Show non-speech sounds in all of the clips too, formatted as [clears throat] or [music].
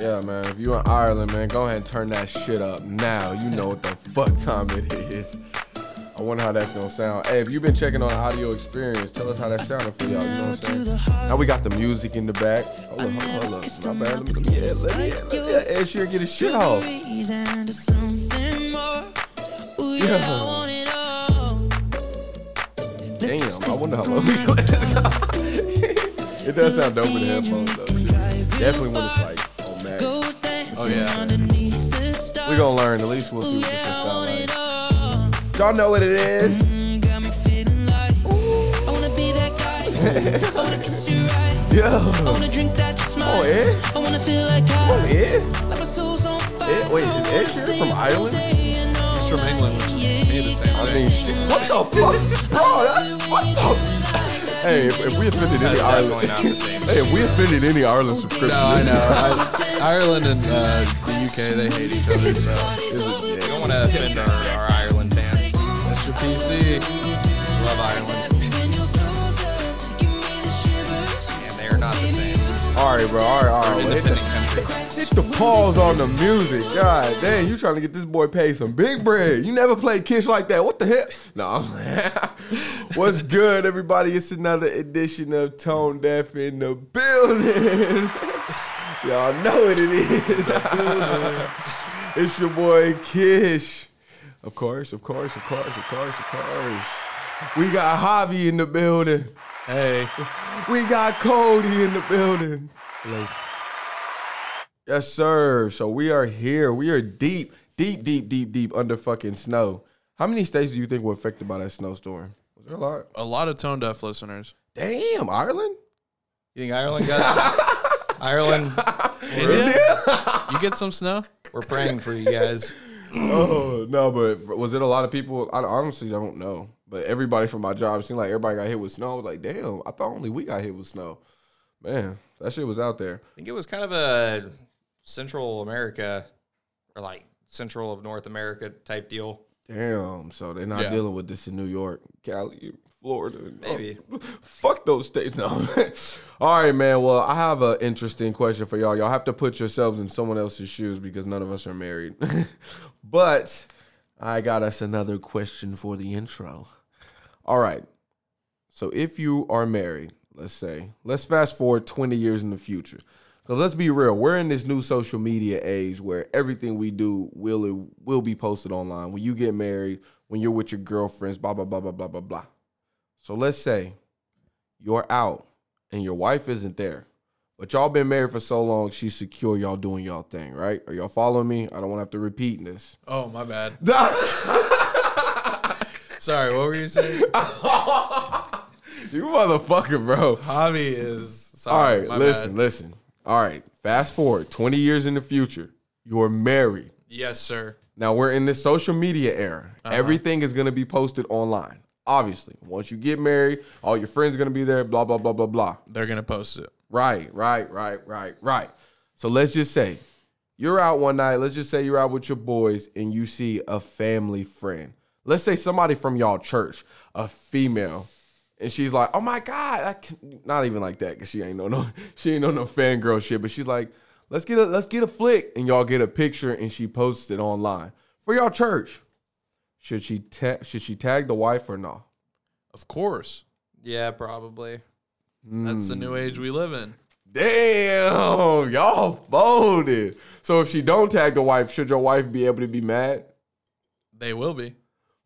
Yeah, man. If you in Ireland, man, go ahead and turn that shit up now. You know what the fuck time it is. I wonder how that's gonna sound. Hey, if you've been checking on the audio experience, tell us how that sounded for y'all. You know what I'm saying? Now we got the music in the back. Hold up, hold up, hold up. My bad. Let me, let me, yeah, let me, let me Ed Sheeran get his shit off. Yeah. Damn, I wonder how long [laughs] It does sound dope in the headphones though. Shit. Definitely when it's like. Oh yeah. We gonna learn. At least we'll see what this will sound like. Y'all know what it is. Yo. Oh, Ed. Oh, Ed. Ed. Wait, is Ed Sheeran from Ireland? He's from England, which is to me the same I thing. mean, shit. What the fuck, bro? That, what the? Hey, if, if we offended any Ireland, definitely not the same. [laughs] hey, if we offended any Ireland subscription, No, I know. I, Ireland and uh, the UK, they hate each other. So, We don't want to offend our, our Ireland fans. Mr. PC, Love Ireland. And they're not the same. All right, bro. All right, all We're right. an Well, hit, the, hit the pause on the music. God damn, you trying to get this boy paid some big bread. You never played Kiss like that. What the hell? No. [laughs] What's good, everybody? It's another edition of Tone Deaf in the building. [laughs] Y'all know what it is. [laughs] it's your boy Kish. Of course, of course, of course, of course, of course. We got Javi in the building. hey, We got Cody in the building. Hello. Yes, sir. So we are here. We are deep, deep, deep, deep, deep under fucking snow. How many states do you think were affected by that snowstorm? Was there a lot? a lot of tone deaf listeners. Damn, Ireland? You think Ireland got Ireland? [laughs] India? you get some snow? We're praying for you guys. Oh, no, but was it a lot of people? I honestly don't know. But everybody from my job seemed like everybody got hit with snow. I was like, damn, I thought only we got hit with snow. Man, that shit was out there. I think it was kind of a Central America or like Central of North America type deal. Damn. So they're not Yeah. dealing with this in New York, Cali, Florida. Maybe. Oh, [laughs] fuck those states. [laughs] No. All right, man. Well, I have an interesting question for y'all. Y'all have to put yourselves in someone else's shoes because none of us are married. [laughs] but I got us another question for the intro. All right. So if you are married, let's say, let's fast forward 20 years in the future. Because let's be real, we're in this new social media age where everything we do will will be posted online. When you get married, when you're with your girlfriends, blah blah blah blah blah blah blah. So let's say you're out and your wife isn't there, but y'all been married for so long, she's secure. Y'all doing y'all thing, right? Are y'all following me? I don't want to have to repeat this. Oh, my bad. [laughs] Sorry, what were you saying? [laughs] you motherfucker, bro. Javi is. Sorry, All right, listen, bad. listen. All right, fast forward 20 years in the future. You're married. Yes, sir. Now we're in this social media era. Uh-huh. Everything is going to be posted online. Obviously, once you get married, all your friends are going to be there, blah, blah, blah, blah, blah. They're going to post it. Right, right, right, right, right. So let's just say you're out one night. Let's just say you're out with your boys and you see a family friend. Let's say somebody from y'all church, a female, and she's like, "Oh my god!" I can, not even like that because she ain't no no [laughs] she ain't no no fangirl shit. But she's like, "Let's get a let's get a flick," and y'all get a picture and she posts it online for y'all church. Should she ta- should she tag the wife or no? Of course. Yeah, probably. That's the Hmm. new age we live in. Damn, y'all folded. So if she don't tag the wife, should your wife be able to be mad? They will be.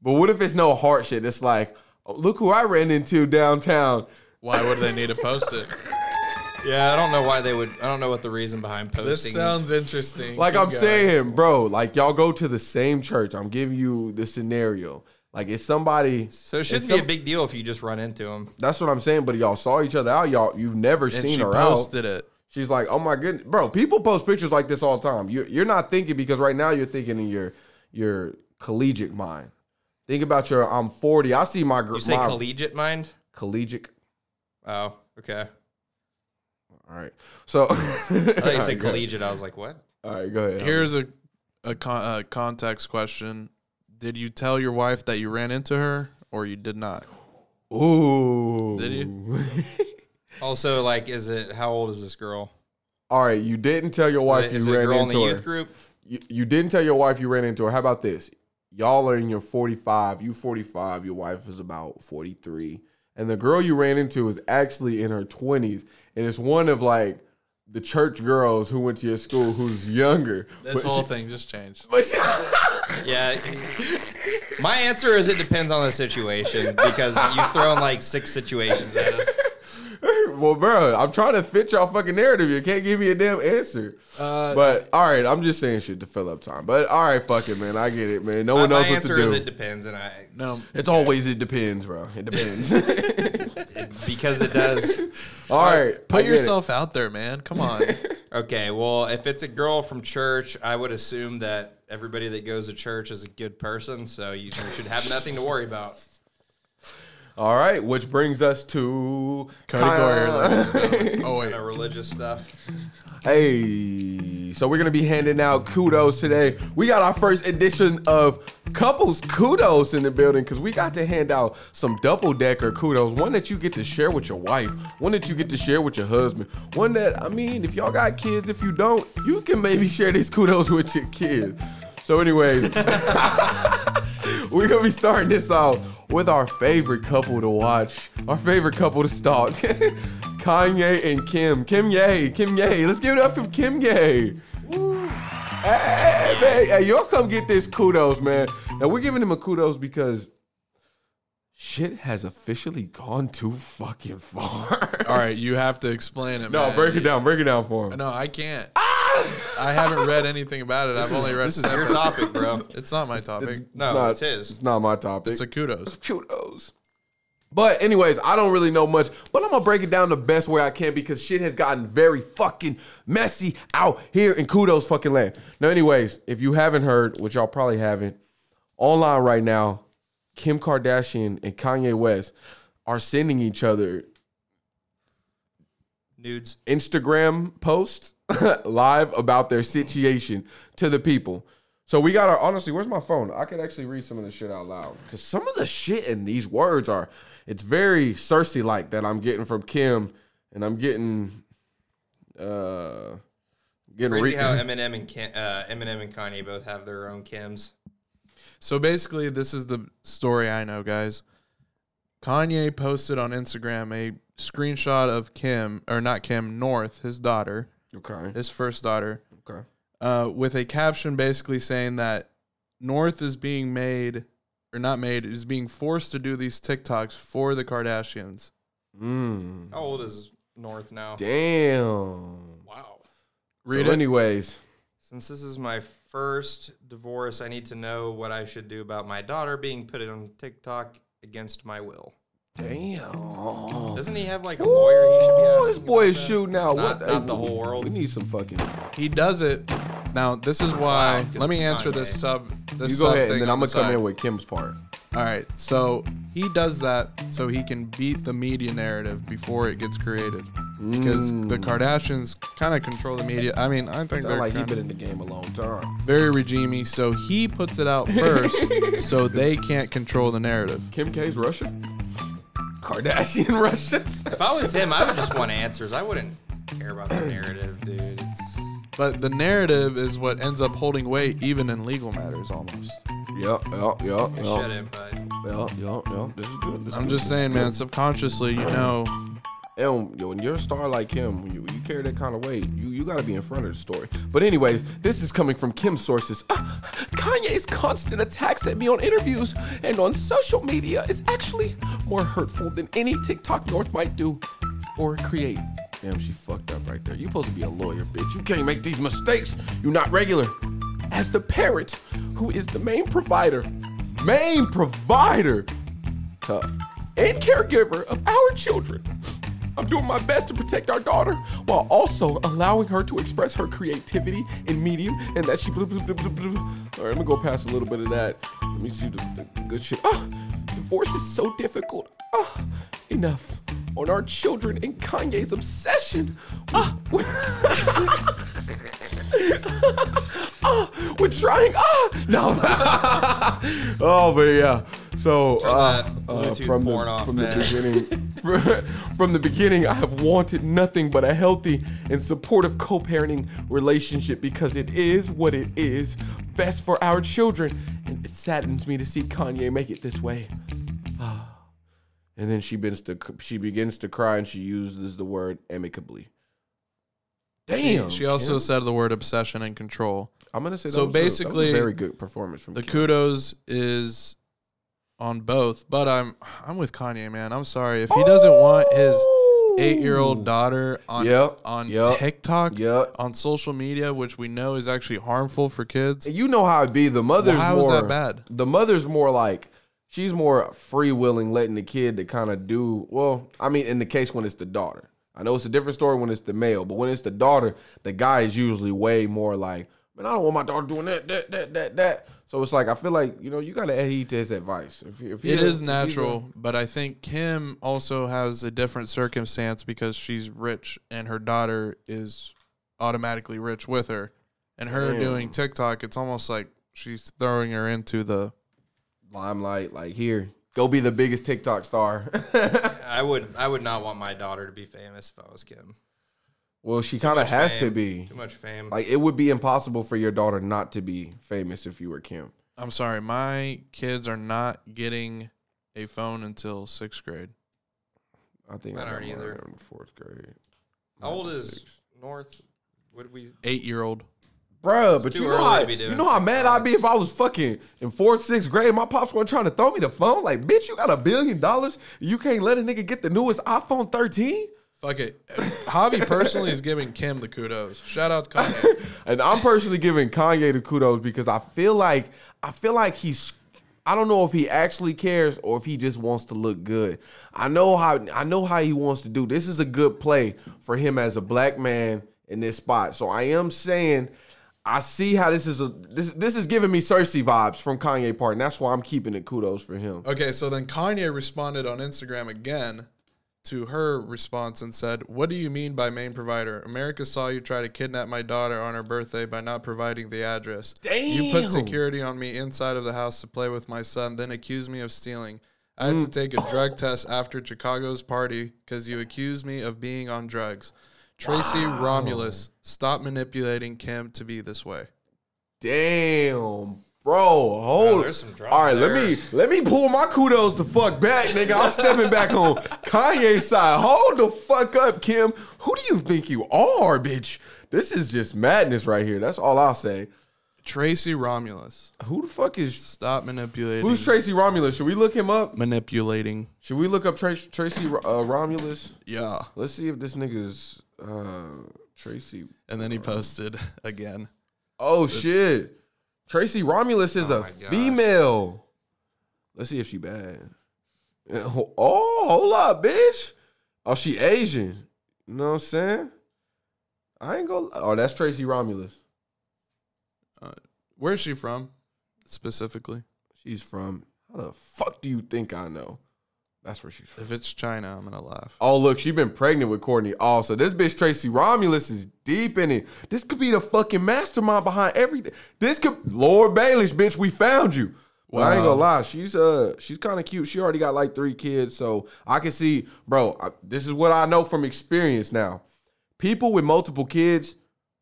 But what if it's no heart shit? It's like, oh, look who I ran into downtown. Why would they need to post it? [laughs] Yeah, I don't know why they would. I don't know what the reason behind posting. This sounds interesting. Like Keep I'm going. saying, bro, like y'all go to the same church. I'm giving you the scenario. Like it's somebody. so it shouldn't it's be a big deal if you just run into them. That's what I'm saying. But y'all saw each other out. Y'all, you've never And seen she her out. posted it. She's like, oh my goodness, bro. People post pictures like this all the time. You're you're not thinking because right now you're thinking in your your collegiate mind. Think about your I'm 40. I see my girl. You say my, collegiate mind? collegiate. Oh, okay. All right. So [laughs] I thought you said collegiate. I was like, what? All right, go ahead. Here's a a, con- a context question. Did you tell your wife that you ran into her, or you did not? Ooh. Did you? [laughs] Also, like, is it how old is this girl? All right, you didn't tell your wife Is you it ran girl in into the her. youth group? You, you didn't tell your wife you ran into her. How about this? Y'all are in your 45. You 45. Your wife is about 43. And the girl you ran into is actually in her 20s. And it's one of like the church girls who went to your school who's younger. This But whole she- thing just changed. [laughs] but she- Yeah. My answer is it depends on the situation because you've thrown like six situations at us. Well, bro, I'm trying to fit y'all fucking narrative. You can't give me a damn answer. Uh, But all right, I'm just saying shit to fill up time. But all right, fuck it, man. I get it, man. No one my knows what to answer do. is it depends, and I no, it's always it depends, bro. It depends. [laughs] [laughs] because it does. [laughs] all right, put get it. yourself out there, man. Come on. Okay, well, if it's a girl from church, I would assume that everybody that goes to church is a good person, so you, you should have nothing to worry about. All right, which brings us to Cody Goyer. ladies [laughs] oh, and Kinda- Oh Kind wait, of religious stuff. hey, so we're gonna be handing out kudos today. We got our first edition of couples kudos in the building because we got to hand out some double decker kudos. One that you get to share with your wife, one that you get to share with your husband, one that I mean, if y'all got kids, if you don't, you can maybe [laughs] share these kudos with your kids. So, anyways. [laughs] We're gonna be starting this off with our favorite couple to watch, our favorite couple to stalk, [laughs] Kanye and Kim. Kim Ye, Kim Ye. Let's give it up for Kim Ye. Hey, man, hey, y'all come get this kudos, man. Now we're giving him a kudos because shit has officially gone too fucking far. all right. You have to explain it. no, man. break it down, break it down for him. No, I can't. [laughs] I haven't read anything about it. I've only read. This is your topic, bro. [laughs] It's not my topic. It's, It's, No, not, it's his. not my topic. It's a kudos. kudos. But anyways, I don't really know much, but I'm gonna break it down the best way I can because shit has gotten very fucking messy out here in kudos fucking land. Now, anyways, if you haven't heard, which y'all probably haven't, online right now, Kim Kardashian and Kanye West are sending each other Nudes. Instagram posts [laughs] live about their situation to the people. So we got our honestly, where's my phone? I could actually read some of the shit out loud. Cause some of the shit in these words are it's very Cersei like that I'm getting from Kim and I'm getting uh getting Crazy re- how [laughs] Eminem and Kim, uh, Eminem and Kanye both have their own Kims. So basically, this is the story I know, guys. Kanye posted on Instagram a screenshot of Kim, or not Kim, North, his daughter, Okay. his first daughter, Okay. uh, with a caption basically saying that North is being made, or not made, is being forced to do these TikToks for the Kardashians. Mm. How old is North now? Damn. Wow. Read so it. anyways, Since this is my first divorce, I need to know what I should do about my daughter being put on TikTok against my will. Damn. Doesn't he have like a lawyer he should be Ooh, asking? this boy about is that? shooting out. Not- what? not the whole world. We need some fucking. He does it. Now, this is why. Wow, 'cause let me it's answer Kanye. this sub. This You go sub ahead, thing and then on I'm the gonna come side. in with Kim's part. All right. So he does that so he can beat the media narrative before it gets created. Because mm. the Kardashians kind of control the media. I mean, I think they're like he kinda been in the game a long time. very regimey. So he puts it out first [laughs] so they can't control the narrative. Kim K's Russian? Kardashian [laughs] Russians? If I was him, I would just want answers. I wouldn't care about the narrative, dude. It's But the narrative is what ends up holding weight even in legal matters almost. Yep, yep, yep, it yep. shouldn't, but Yep, yep, yep. This is good. This is I'm good. just This saying, man, good. subconsciously, you know, And when you're a star like him, when you, you carry that kind of weight, you, you got to be in front of the story. But anyways, this is coming from Kim's sources. Ah, Kanye's constant attacks at me on interviews and on social media is actually more hurtful than any TikTok North might do or create. Damn, she fucked up right there. You supposed to be a lawyer, bitch. You can't make these mistakes. You're not regular. As the parent who is the main provider, main provider, tough, and caregiver of our children. I'm doing my best to protect our daughter while also allowing her to express her creativity in medium and that she. Blah, blah, blah, blah. All right, let me go past a little bit of that. Let me see the, the good shit. Ah, divorce is so difficult. Ah, enough on our children and Kanye's obsession. Ah, [laughs] ah, we're trying. Ah, no. [laughs] oh, but yeah. So uh, uh, from the off, from man. the beginning, [laughs] [laughs] From the beginning, I have wanted nothing but a healthy and supportive co parenting relationship because it is what it is best for our children. And it saddens me to see Kanye make it this way. [sighs] And then she begins to she begins to cry and she uses the word amicably. Damn. She also Kim. said the word obsession and control. I'm gonna say that so was a- that was a basically, very good performance from The Kim. kudos is on both, but I'm I'm with Kanye, man. I'm sorry if he doesn't want his eight year old oh! daughter on Yep, on yep, TikTok, Yep. on social media, which we know is actually harmful for kids. And you know how it be. The mother's Well, how is more that bad? The mother's more like she's more free willing, letting the kid to kind of do. Well, I mean, in the case when it's the daughter, I know it's a different story when it's the male, but when it's the daughter, the guy is usually way more like, man, I don't want my daughter doing that, that, that, that, that. So it's like I feel like you know you gotta adhere to his advice. If, if he- It if is he's natural, but I think Kim also has a different circumstance because she's rich and her daughter is automatically rich with her. And her Damn. doing TikTok, it's almost like she's throwing her into the limelight, like here, go be the biggest TikTok star. [laughs] I would I would not want my daughter to be famous if I was Kim. Well, she kind of much has to be. Too much fame. Like it would be impossible for your daughter not to be famous if you were Kim. I'm sorry, my kids are not getting a phone until sixth grade. I think Mine I aren't got mine either. in fourth grade. How old is six. North? What did we? Eight year old. Bruh, but you know, how, to be doing you know how mad I'd be if I was fucking in fourth, sixth grade and my pops were trying to throw me the phone? Like, bitch, you got a billion dollars. You can't let a nigga get the newest iPhone 13? Fuck it. Javi personally is giving Kim the kudos. Shout out to Kanye. [laughs] And I'm personally giving Kanye the kudos because I feel like I feel like he's I don't know if he actually cares or if he just wants to look good. I know how I know how he wants to do. This is a good play for him as a black man in this spot. So I am saying I see how this is a this this is giving me Cersei vibes from Kanye part, and that's why I'm keeping it kudos for him. Okay, so then Kanye responded on Instagram again to her response and said, What do you mean by main provider? America saw you try to kidnap my daughter on her birthday by not providing the address. You put security on me inside of the house to play with my son, then accused me of stealing. I had to mm. take a drug test after Chicago's party because you accused me of being on drugs. Tracy Romulus, stop manipulating Kim to be this way. Damn, bro, hold. there's some drama All right, let me let me pull my kudos the fuck back, nigga. I'm stepping back on Kanye's side. Hold the fuck up, Kim. Who do you think you are, bitch? This is just madness right here. That's all I'll say. Tracy Romulus, Who the fuck is stop manipulating. who's Tracy Romulus? Should we look him up? manipulating? Should we look up Tra- Tracy uh, Romulus? Yeah. Let's see if this nigga's uh, Tracy. And then he posted again. Oh shit, Tracy Romulus is oh a female. Let's see if she bad. Eh, oh, hold up, bitch. Oh, she Asian. You know what I'm saying? I ain't gonna. Oh, that's Tracy Romulus. Uh, where's she from specifically? She's from. How the fuck do you think I know? That's where she's from. If it's China, I'm gonna laugh. Oh, look, she's been pregnant with Kourtney. Also, this bitch Tracy Romulus is deep in it. This could be the fucking mastermind behind everything. This could Lord Baelish, bitch. We found you. Well, I ain't gonna lie. She's uh, she's kind of cute. She already got like three kids, so I can see, bro. I, this is what I know from experience. Now, people with multiple kids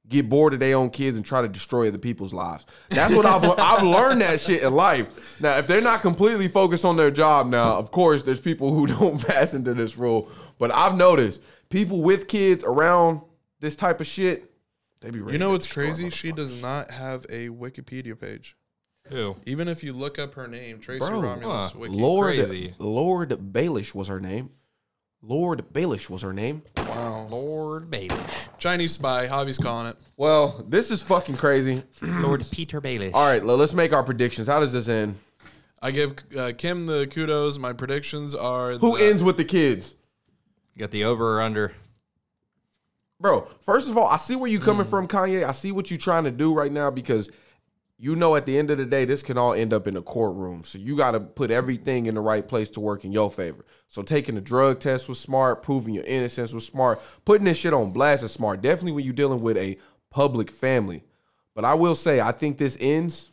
get bored of their own kids and try to destroy other people's lives. That's what I've [laughs] I've learned that shit in life. Now, if they're not completely focused on their job, now of course there's people who [laughs] don't pass into this rule. But I've noticed people with kids around this type of shit, they be ready. You know to what's crazy? She does not have a Wikipedia page. Who? Even if you look up her name, Tracy Bro, Romulus, huh. Wiki. Lord Crazy. Lord Baelish was her name. Lord Baelish was her name. Wow. Lord Baelish. Chinese spy. Javi's calling it. Well, this is fucking crazy. [clears throat] Lord Peter Baelish. All right, let's make our predictions. How does this end? I give uh, Kim the kudos. My predictions are Who that- ends with the kids? Got the over or under. Bro, first of all, I see where you Hmm. coming from, Kanye. I see what you're trying to do right now because you know at the end of the day, this can all end up in a courtroom. So you got to put everything in the right place to work in your favor. So taking the drug test was smart, proving your innocence was smart, putting this shit on blast is smart. Definitely when you're dealing with a public family. But I will say, I think this ends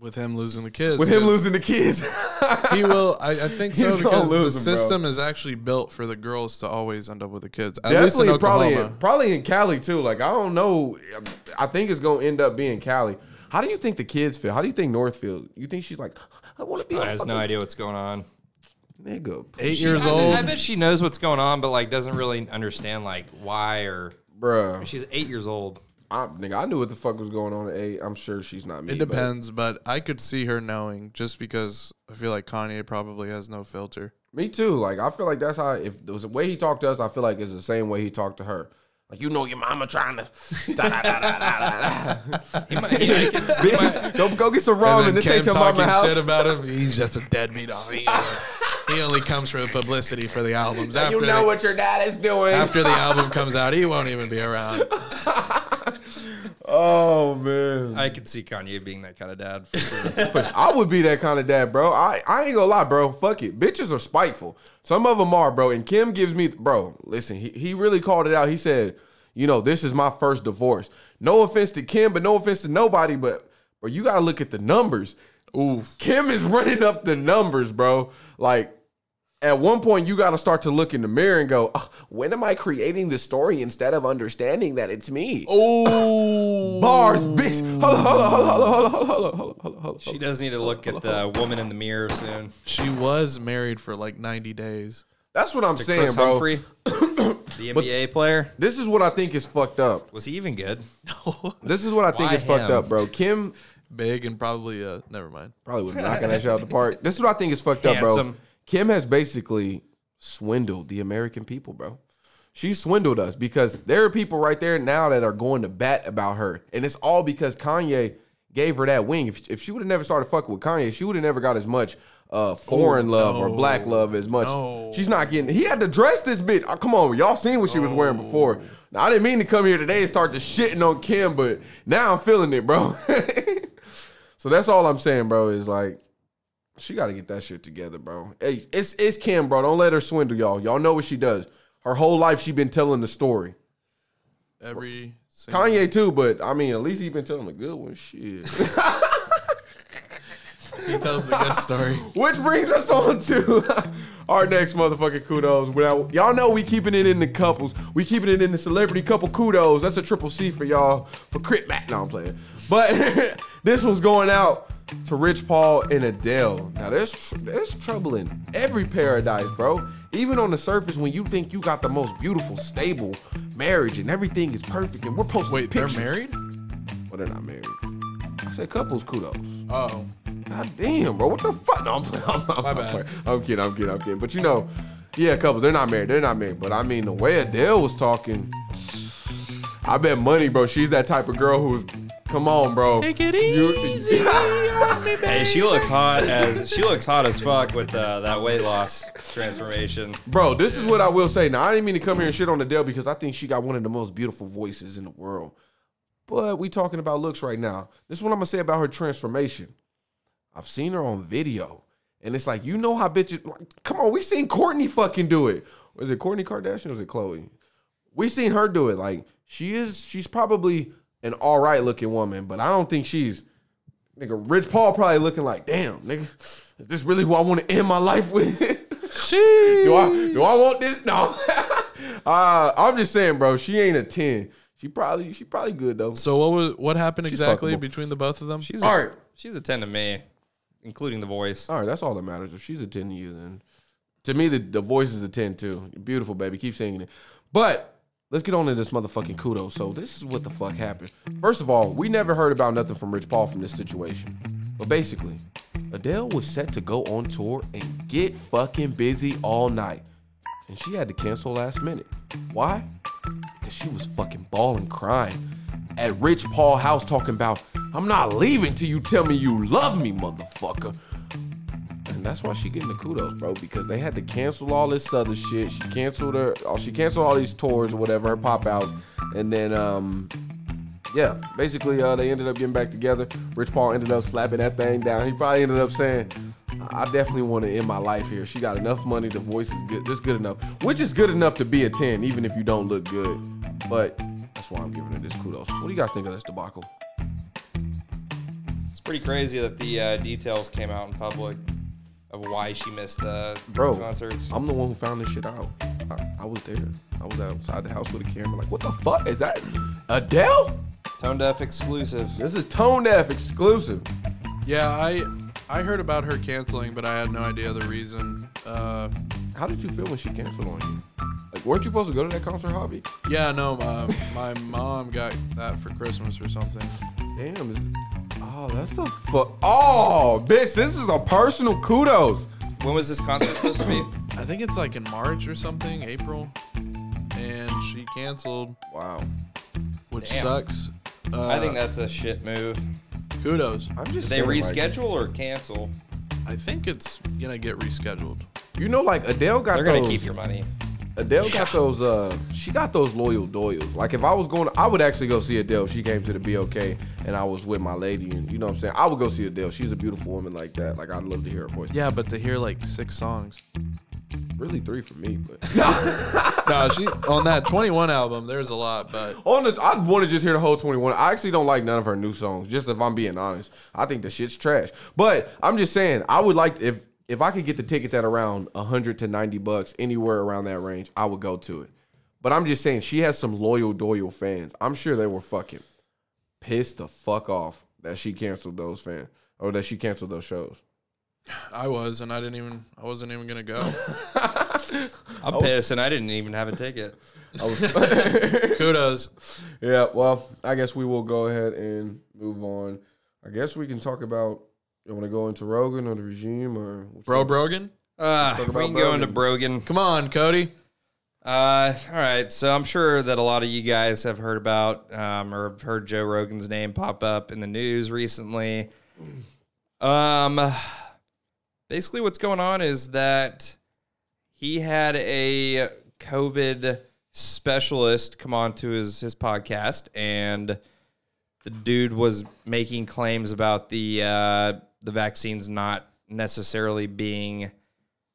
with him losing the kids. with him losing the kids. [laughs] he will. I, I think [laughs] so He's gonna because lose the them, bro. system is actually built for the girls to always end up with the kids. At least in Definitely, probably, Oklahoma. in, probably in Cali too. Like I don't know. I think it's gonna end up being Cali. How do you think the kids feel? How do you think North feels? You think she's like, I want to be. I a has no idea what's going on. Nigga, Eight She- years I, old. I bet she knows what's going on, but like doesn't really understand like why or bruh. she's eight years old. I, nigga, I knew what the fuck was going on at eight. I'm sure she's not me. It depends, but I could see her knowing just because I feel like Kanye probably has no filter. Me too. Like I feel like that's how. If there was a way he talked to us, I feel like it's the same way he talked to her. Like you know, your mama trying to. [laughs] da, da, da, da, da, da. He might, he might- Bitch, [laughs] go go get some ramen. This ain't your mama house. about him. He's just a deadbeat. He, he only comes for the publicity for the albums. After You know the, what your dad is doing. after the album comes out, he won't even be around. [laughs] oh man. I could see Kanye being that kind of dad. for sure. [laughs] I would be that kind of dad, bro. I, I ain't gonna lie, bro. Fuck it. Bitches are spiteful. Some of them are, bro. And Kim gives me, bro, listen, he, he really called it out. He said, you know, this is my first divorce. No offense to Kim, but no offense to nobody, but, bro, you gotta look at the numbers. Ooh, Kim is [laughs] running up the numbers, bro. Like, at one point you got to start to look in the mirror and go oh, when am i creating the story instead of understanding that it's me? Oh. [laughs] Bars bitch. Hold on hold on hold on hold on hold on hold on hold on, hold on, she does need to look at the woman in the mirror soon. She was married for like 90 days. That's what i'm to saying Kris bro. Humphrey, [coughs] the nba but player? this is what i think is fucked up. Was he even good? [laughs] No. This is what i think Why is him? fucked up bro. Kim big and probably uh never mind. Probably was knocking that shit out the park. This is what i think is fucked Handsome. up bro. Kim has basically swindled the American people, bro. She swindled us because there are people right there now that are going to bat about her. And it's all because Kanye gave her that wing. If, if she would have never started fucking with Kanye, she would have never got as much uh, foreign love or black love as much. No. She's not getting. He had to dress this bitch. Oh, come on, y'all seen what she was wearing before. Now, I didn't mean to come here today and start to shitting on Kim, but now I'm feeling it, bro. [laughs] so that's all I'm saying, bro. Is like she got to get that shit together, bro. Hey, it's it's Kim, bro. Don't let her swindle y'all. Y'all know what she does. Her whole life she been telling the story. Every single Kanye too, but I mean, at least he been telling the good one. Shit. [laughs] he tells the good story. [laughs] Which brings us on to [laughs] our next motherfucking kudos. Y'all know we keeping it in the couples. We keeping it in the celebrity couple kudos. That's a triple C for y'all for crit back. No, I'm playing. But this one's going out to Rich Paul and Adele. Now there's there's trouble in every paradise, bro. Even on the surface, when you think you got the most beautiful, stable marriage and everything is perfect, and we're posting Wait, they're married? Well, they're not married. I said couples kudos. Oh, God damn, bro. What the fuck? No, I'm. I'm, I'm, My bad. I'm kidding. I'm kidding. I'm kidding. But you know, yeah, couples. They're not married. They're not married. But I mean, the way Adele was talking, I bet money, bro. She's that type of girl who's, come on, bro. take it You- easy [laughs] on me, Hey, she looks hot as she looks hot as fuck with uh, that weight loss transformation. Bro, this is what I will say. Now, I didn't mean to come here and shit on Adele because I think she got one of the most beautiful voices in the world. But we talking about looks right now. This is what I'm gonna say about her transformation. I've seen her on video, and it's like you know how bitches. Like, come on, we seen Kourtney fucking do it. Was it Kourtney Kardashian or was it Khloé? We seen her do it. Like she is. She's probably an all right looking woman, but I don't think she's. Nigga, Rich Paul probably looking like, damn, nigga, is this really who I want to end my life with? She [laughs] do I do I want this? No. [laughs] uh, I'm just saying, bro. She ain't a ten. She probably she probably good though. So what was what happened She's exactly fuckable. between the both of them? She's All a, right. she's a ten to me, including the voice. All right, that's all that matters. If she's a ten to you, then to me the, the voice is a ten too. You're beautiful, baby. Keep singing it. But let's get on to this motherfucking kudos. So this is what the fuck happened. First of all, we never heard about nothing from Rich Paul from this situation. But basically, Adele was set to go on tour and get fucking busy all night. And she had to cancel last minute. Why? Because she was fucking bawling crying at Rich Paul house talking about, I'm not leaving till you tell me you love me, motherfucker. And that's why she getting the kudos, bro, because they had to cancel all this other shit. She canceled her, oh, she canceled all these tours or whatever, her pop outs. And then, um, yeah, basically, uh, they ended up getting back together. Rich Paul ended up slapping that thing down. He probably ended up saying, I definitely want to end my life here. She got enough money. The voice is good, just good enough, which is good enough to be a 10, even if you don't look good. But that's why I'm giving her this kudos. What do you guys think of this debacle? It's Pretty crazy that the uh, details came out in public of why she missed the Bro, concerts. I'm the one who found this shit out. I, I was there. I was outside the house with a camera. Like, what the fuck is that? Adele? Tone deaf exclusive. This is Tone Deaf exclusive. Yeah, I I heard about her canceling, but I had no idea the reason. Uh, How did you feel when she canceled on you? Like, weren't you supposed to go to that concert, Javi? yeah, no, uh, my mom got that for Christmas or something. Damn. Is, oh, that's a fuck. Oh, bitch, this is a personal kudos. When was this concert supposed to be? I think it's like in March or something, April, and she canceled, Wow. which Damn. sucks. Uh, I think that's a shit move. kudos. I'm Did just they saying, like, reschedule or cancel? I think it's gonna get rescheduled. you know, like Adele got They're gonna those. keep your money. Adele got those. Uh, she got those loyal doyles. Like if I was going, I would actually go see Adele. if She came to the BOK, and I was with my lady, and you know what I'm saying. I would go see Adele. She's a beautiful woman like that. Like I'd love to hear her voice. Yeah, but to hear like six songs. Really three for me, but [laughs] no, she on that 21 album. There's a lot, but on the, I'd want to just hear the whole 21. I actually don't like none of her new songs. Just if I'm being honest, I think the shit's trash. But I'm just saying, I would like if if I could get the tickets at around 100 to 90 bucks anywhere around that range, I would go to it. But I'm just saying, she has some loyal, Doyle fans. I'm sure they were fucking pissed the fuck off that she canceled those fans or that she canceled those shows. I was, and I didn't even. I wasn't even gonna go. [laughs] I'm pissed, and I didn't even have a ticket. I was- [laughs] [laughs] Kudos. yeah, well, I guess we will go ahead and move on. I guess we can talk about. You want to go into Rogan or the regime or Bro Brogan? Uh, Talk we about can go into Brogan. Come on, Cody. Uh, all right. So I'm sure that a lot of you guys have heard about um, or have heard Joe Rogan's name pop up in the news recently. Um, basically, what's going on is that he had a COVID specialist come on to his his podcast, and the dude was making claims about the uh, the vaccines not necessarily being,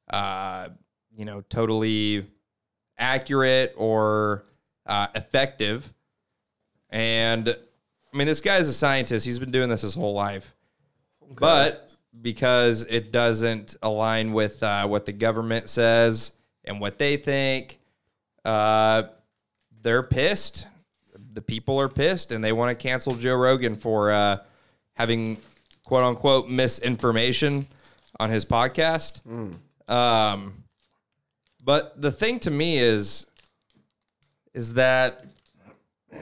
uh, you know, totally accurate or uh, effective. And I mean, this guy is a scientist. He's been doing this his whole life. But because it doesn't align with uh, what the government says and what they think, uh, they're pissed. The people are pissed and they want to cancel Joe Rogan for uh, having quote unquote misinformation on his podcast. Um, but the thing to me is, is that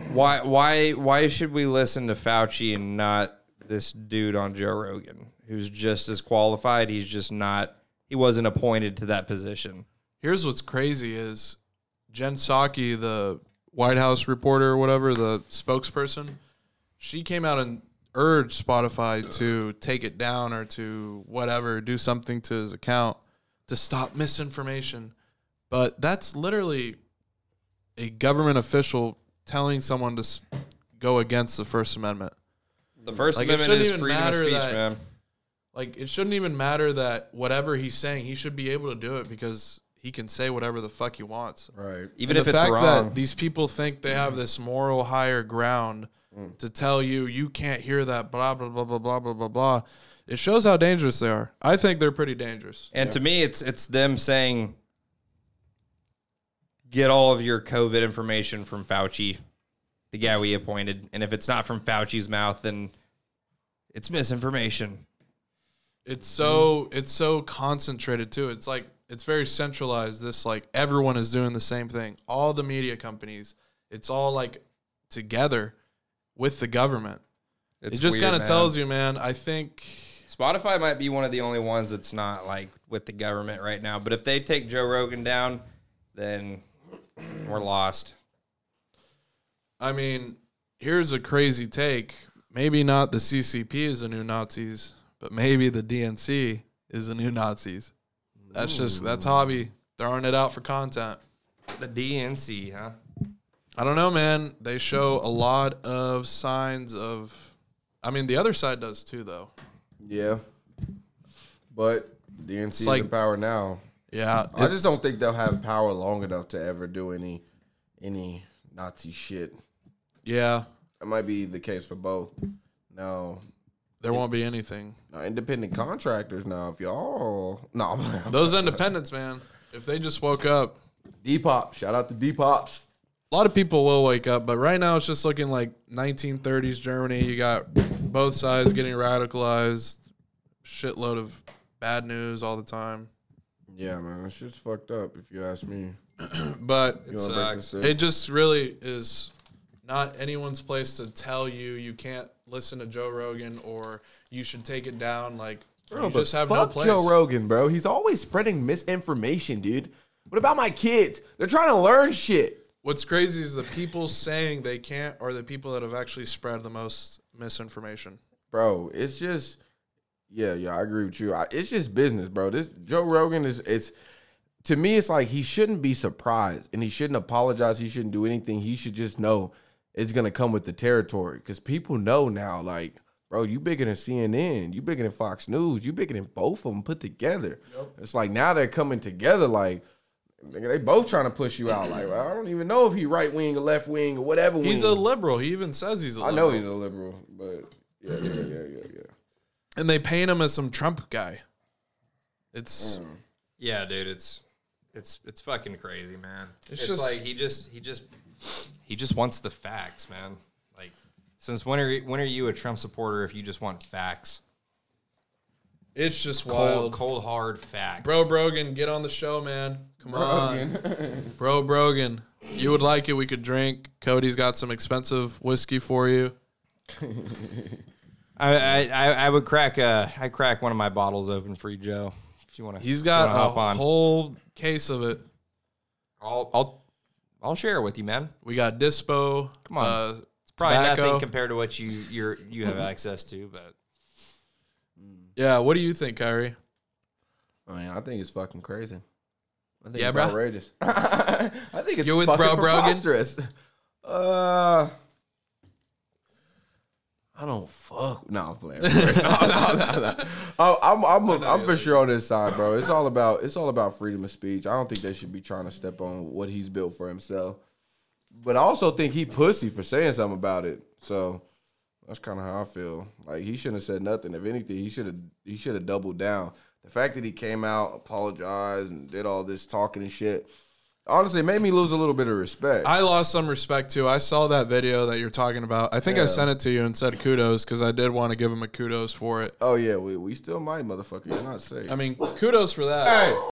why why why should we listen to Fauci and not this dude on Joe Rogan who's just as qualified? He's just not. He wasn't appointed to that position. Here's what's crazy is Jen Psaki, the White House reporter or whatever, the spokesperson, she came out and urged Spotify to take it down or to whatever, do something to his account to stop misinformation. But that's literally a government official telling someone to s- go against the First Amendment. The First Like, Amendment is even freedom of speech, that- man. Like it shouldn't even matter that whatever he's saying, he should be able to do it because he can say whatever the fuck he wants. Right. Even And if the it's fact wrong. that these people think they have this moral higher ground Mm. to tell you you can't hear that blah blah blah blah blah blah blah blah, it shows how dangerous they are. I think they're pretty dangerous. And to me, it's it's them saying, "Get all of your COVID information from Fauci, the guy we appointed, and if it's not from Fauci's mouth, then it's misinformation." It's so it's so concentrated too. It's like it's very centralized. This like everyone is doing the same thing. All the media companies. It's all like together with the government. It's it just kind of tells you, man. I think Spotify might be one of the only ones that's not like with the government right now. But if they take Joe Rogan down, then we're lost. I mean, here's a crazy take. Maybe not the CCP is the new Nazis, but maybe the DNC is the new Nazis. That's just that's Javi throwing it out for content. The DNC, huh? I don't know, man. They show a lot of signs of. I mean, the other side does too, though. Yeah. But DNC is like- in power now. Yeah, I just don't think they'll have power long enough to ever do any any Nazi shit. Yeah, That might be the case for both. No, there won't be anything. Independent contractors now. If y'all [laughs] no, Those independents, man, if they just woke up, Depop. Shout out to Depops. A lot of people will wake up, but right now it's just looking like 1930s Germany. You got both sides getting radicalized, shitload of bad news all the time. Yeah, man, that shit's fucked up. If you ask me, [clears throat] But you it just really is not anyone's place to tell you you can't listen to Joe Rogan or you should take it down. Like Bro, you just have no place. Joe Rogan, bro. He's always spreading misinformation, dude. What about my kids? They're trying to learn shit. What's crazy is the people saying they can't are the people that have actually spread the most misinformation. bro. It's just, yeah, yeah, I agree with you. I, it's just business, bro. This Joe Rogan is, it's to me, it's like he shouldn't be surprised and he shouldn't apologize. He shouldn't do anything. He should just know it's gonna come with the territory because people know now, like, bro, you bigger than CNN, you bigger than Fox News, you bigger than both of them put together. It's like now they're coming together, like. Nigga, They both trying to push you out. Like well, I don't even know if he right wing or left wing or whatever. He's wing. a liberal. He even says he's a I liberal. I know he's a liberal, but yeah, yeah, yeah, yeah, yeah. and they paint him as some Trump guy. It's Mm. Yeah, dude, it's it's it's fucking crazy, man. It's It's, just- like he just he just he just wants the facts, man. Like since when are you- when are you a Trump supporter if you just want facts? It's just Cold, wild. cold hard facts. Bro Brogan, get on the show, man. Come on. [laughs] Bro Brogan. You would like it, we could drink. Cody's got some expensive whiskey for you. [laughs] I, I I I would crack uh I crack one of my bottles open for you, Joe. If you want to, He's got hop a on. whole case of it. I'll I'll I'll share it with you, man. We got Dispo. Come on. Uh, It's probably tobacco. nothing compared to what you you're you have access to, but Yeah, what do you think, Kiyree? I mean, I think it's fucking crazy. I think Yeah, it's bruh? outrageous. [laughs] I think it's You with fucking Bro Brogan? preposterous. Uh, I don't fuck. No, I'm playing. [laughs] no, no, no, no. I- I'm, I'm, I'm for sure on this side, bro. It's all about, it's all about freedom of speech. I don't think they should be trying to step on what he's built for himself. But I also think he pussy for saying something about it. So that's kind of how I feel. Like he shouldn't have said nothing. If anything, he should have he should have doubled down. The fact that he came out, apologized, and did all this talking and shit, honestly, made me lose a little bit of respect. I lost some respect too. I saw that video that you're talking about. I think I sent it to you and said kudos because I did want to give him a kudos for it. oh yeah, we, we still might, motherfucker. You're not safe. I mean, kudos for that. hey.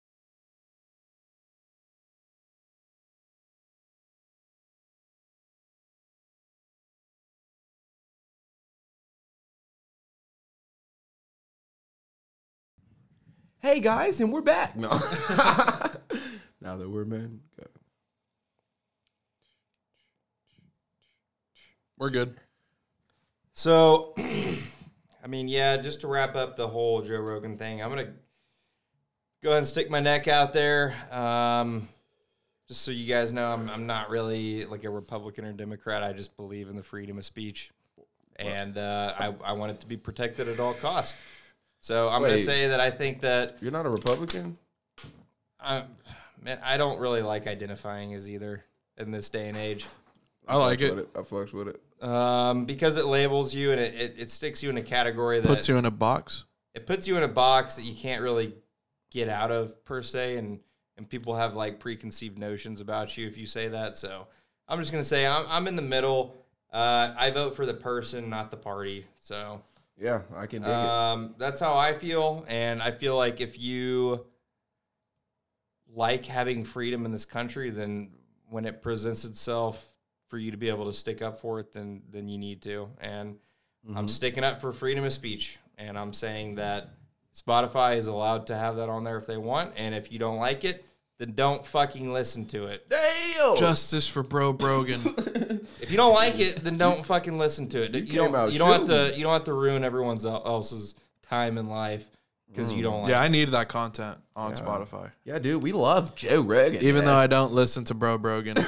Hey guys, and we're back. No. [laughs] now that we're men. Go. We're good. So, [clears throat] I mean, yeah, just to wrap up the whole Joe Rogan thing, I'm gonna go ahead and stick my neck out there. Um, just so you guys know, I'm, I'm not really like a Republican or Democrat. I just believe in the freedom of speech, and uh, I, I want it to be protected at all costs. So I'm gonna Wait. say that I think that You're not a Republican? I, man, I don't really like identifying as either in this day and age. I like Fucks it. I fucks with it. Um, because it labels you and it, it, it sticks you in a category that Puts you in a box. it puts you in a box that you can't really get out of per se and and people have like preconceived notions about you if you say that so i'm just going to say I'm, I'm in the middle uh, i vote for the person not the party so Yeah, I can dig it. um, that's how i feel and i feel like if you like having freedom in this country then when it presents itself for you to be able to stick up for it then then you need to and I'm sticking up for freedom of speech, and I'm saying that Spotify is allowed to have that on there if they want, and if you don't like it, then don't fucking listen to it. Damn. Justice for Bro Brogan. [laughs] If you don't like it, then don't fucking listen to it. You, came don't. You don't have to. You don't have to ruin everyone else's time in life because you mm. don't like. yeah, it. I need that content on Spotify. yeah, dude, we love Joe Rogan. Even though I don't listen to Bro Brogan. [laughs]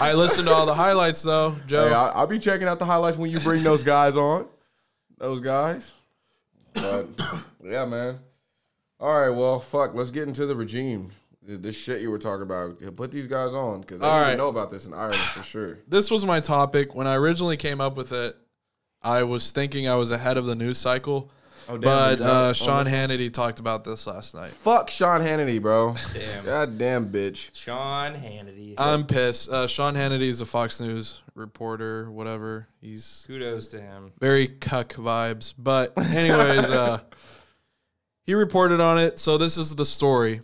I listen to all the highlights though, Joe. Hey, I, I'll be checking out the highlights when you bring those guys on. Those guys. But [coughs] yeah, man. All right, well, fuck. Let's get into the regime. Th- This shit you were talking about. Put these guys on because they All didn't right. know about this in Ireland for sure. [sighs] this was my topic when I originally came up with it. I was thinking I was ahead of the news cycle, Oh, damn, but uh, Sean Hannity talked about this last night. Fuck Sean Hannity, bro. [laughs] Damn. God damn bitch. Sean Hannity. I'm pissed. Uh, Sean Hannity is a Fox News reporter, whatever. He's Kudos to him. very cuck vibes. But anyways, [laughs] uh, he reported on it. So this is the story.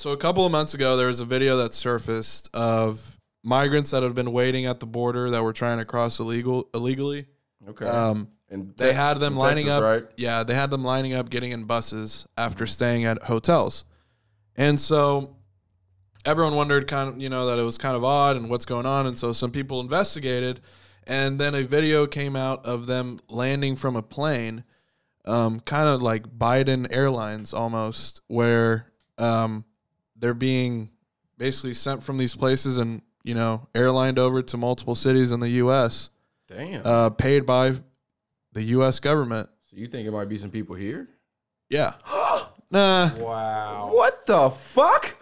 So a couple of months ago, there was a video that surfaced of migrants that have been waiting at the border that were trying to cross illegal illegally. Okay. Um, and they had them lining Texas, up. right? Yeah, they had them lining up, getting in buses after staying at hotels, and so everyone wondered, kind of, you know, that it was kind of odd and what's going on, and so some people investigated, and then a video came out of them landing from a plane, um, kind of like Biden Airlines almost, where um, they're being basically sent from these places and you know airlined over to multiple cities in the U.S. Damn. Uh, paid by the U.S. government. so you think it might be some people here? Yeah. [gasps] Nah. Wow. What the fuck?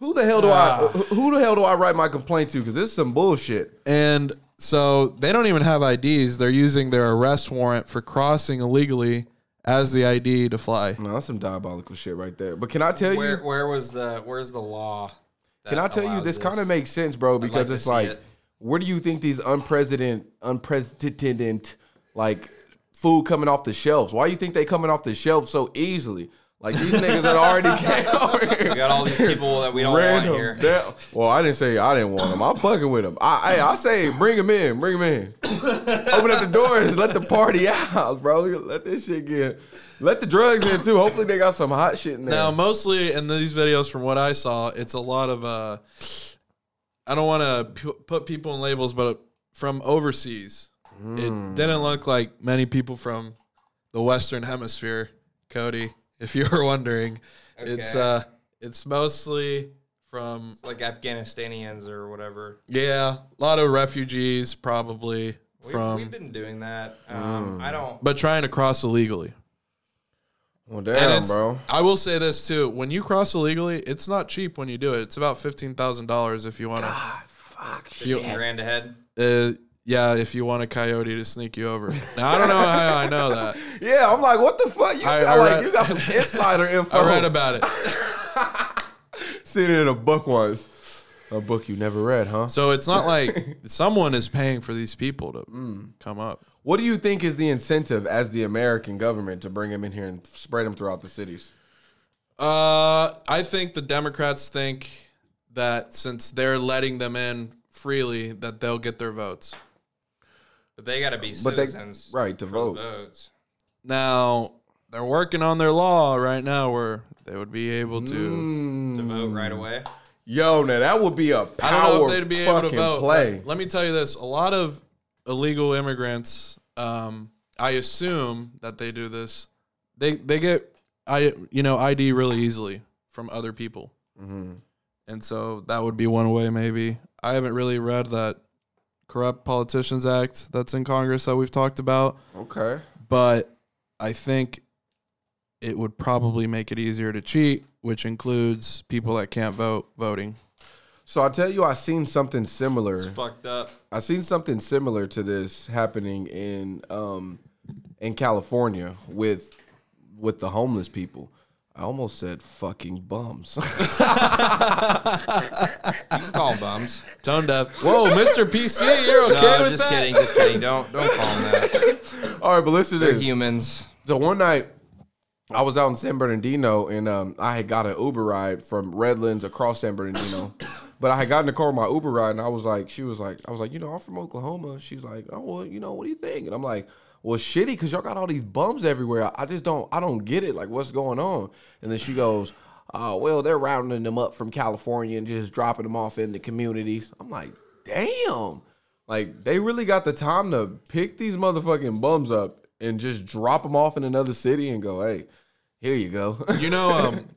Who the hell do Ah. I? Who the hell do I write my complaint to? Because this is some bullshit. And so they don't even have IDs. They're using their arrest warrant for crossing illegally as the ID to fly. No, that's some diabolical shit right there. But can I tell Where you? where was the where's the law? Can I tell you? allows This kind of makes sense, bro. Because to it's like, it. where do you think these unprecedented, unprecedented, like food coming off the shelves? Why you think they coming off the shelves so easily? Like these niggas that already [laughs] came over here. We got all these people that we don't Random. want here. Damn. Well, I didn't say I didn't want them. I'm fucking with them. I, I, I say bring them in, bring them in. [laughs] Open up the doors, let the party [laughs] out, bro. Let this shit get. Let the drugs in too. Hopefully they got some hot shit in there. Now, mostly in these videos, from what I saw, it's a lot of. Uh, I don't want to pu- put people in labels, but from overseas, it didn't look like many people from the Western Hemisphere. Cody, if you were wondering, it's uh, it's mostly from Like Afghanistanians or whatever. yeah, a lot of refugees probably We, from, we've been doing that. Um, I don't. but trying to cross illegally. well, damn, it's- bro. I will say this too: when you cross illegally, it's not cheap when you do it. It's about fifteen thousand dollars if you want to. Fuck. You- Fifteen grand ahead. Uh, yeah, if you want a coyote to sneak you over. Now I don't know how I know that. [laughs] Yeah, I'm like, what the fuck? You I- sound I like you got some [laughs] insider info. I read about it. [laughs] Seen it in a book once. A book you never read, huh? So it's not like someone is paying for these people to Mm. come up. What do you think is the incentive as the American government to bring them in here and spread them throughout the cities? Uh, I think the Democrats think that since they're letting them in freely, that they'll get their votes. But they got to be But they- citizens. right, to vote. Votes. Now they're working on their law right now where they would be able to. Mm. To vote right away. Yo, now that would be a power I don't know if they'd be able to vote. play. Let me tell you this: a lot of illegal immigrants, um, I assume that they do this. They they get I you know ID really easily from other people, Mm-hmm. and so that would be one way. Maybe I haven't really read that corrupt politicians act that's in Congress that we've talked about, Okay. but I think it would probably make it easier to cheat, which includes people that can't vote voting. So I tell you, I seen something similar. It's fucked up. I seen something similar to this happening in um in California with with the homeless people. I almost said fucking bums. [laughs] You can call 'em bums. Tone deaf. Whoa, Mr. PC, you're okay no, with just that? kidding. Just kidding. Don't don't call them that. [laughs] All right, but listen to They're this. humans. So one night, I was out in San Bernardino, and um, I had got an Uber ride from Redlands across San Bernardino. [coughs] but I had gotten the car with my Uber ride, and I was like, she was like, I was like, you know, I'm from Oklahoma. She's like, oh well, you know, what do you think? And I'm like, well, shitty, because y'all got all these bums everywhere. I just don't, I don't get it. Like, what's going on? And then she goes, oh well, they're rounding them up from California and just dropping them off in the communities. I'm like, damn. Like they really got the time to pick these motherfucking bums up and just drop them off in another city and go, hey, here you go. [laughs] You know, um,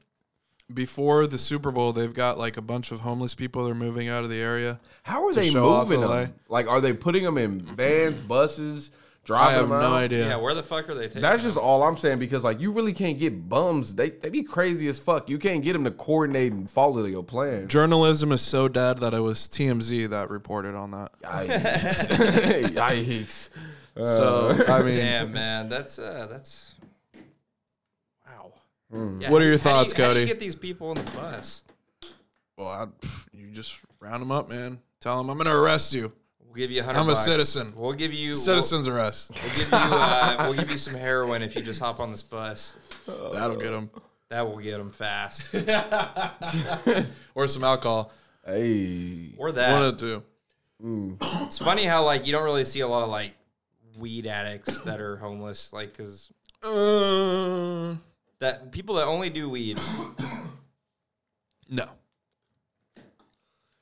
before the Super Bowl, they've got like a bunch of homeless people that are moving out of the area. How are they moving them? Like, are they putting them in vans, buses, Driving I have them no out. idea. Yeah, where the fuck are they taking? That's them? just all I'm saying because like you really can't get bums. They they be crazy as fuck. You can't get them to coordinate and follow your plan. Journalism is so dead that it was TMZ that reported on that. Yikes! [laughs] [laughs] Yikes! So I mean, Damn, man, that's uh, that's wow. Yeah, What are your how do you- thoughts, How do Cody? you get these people on the bus? well, I, you just round them up, man. Tell them I'm going to arrest you. We'll give you a hundred. I'm a bucks. citizen. We'll give you we'll- Citizens arrest. We'll, give you uh, [laughs] we'll give you some heroin if you just hop on this bus. That'll get them. That will get them fast. [laughs] Or some alcohol. Hey, Or One that. of the two. It's funny how like you don't really see a lot of like weed addicts that are homeless, like because Uh, that people that only do weed. no.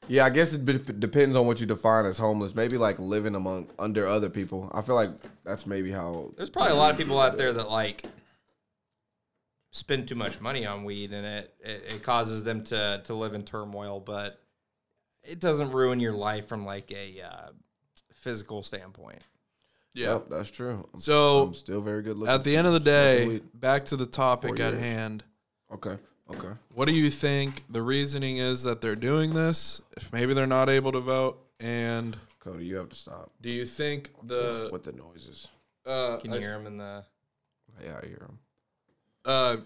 Yeah. I guess it be- depends on what you define as homeless. Maybe like living among under other people. I feel like that's maybe how. There's probably a lot of people out there that like spend too much money on weed and it, it, it causes them to, to live in turmoil, but it doesn't ruin your life from like a uh, physical standpoint. Yeah. Yep, that's true. I'm, So I'm still very good looking. at the end of the day, back to the topic at years. hand. Okay. Okay. What do you think the reasoning is that they're doing this? If maybe they're not able to vote, and Cody, you have to stop do you think the with the noises. uh, Can you hear them in the? Yeah, I hear them. uh,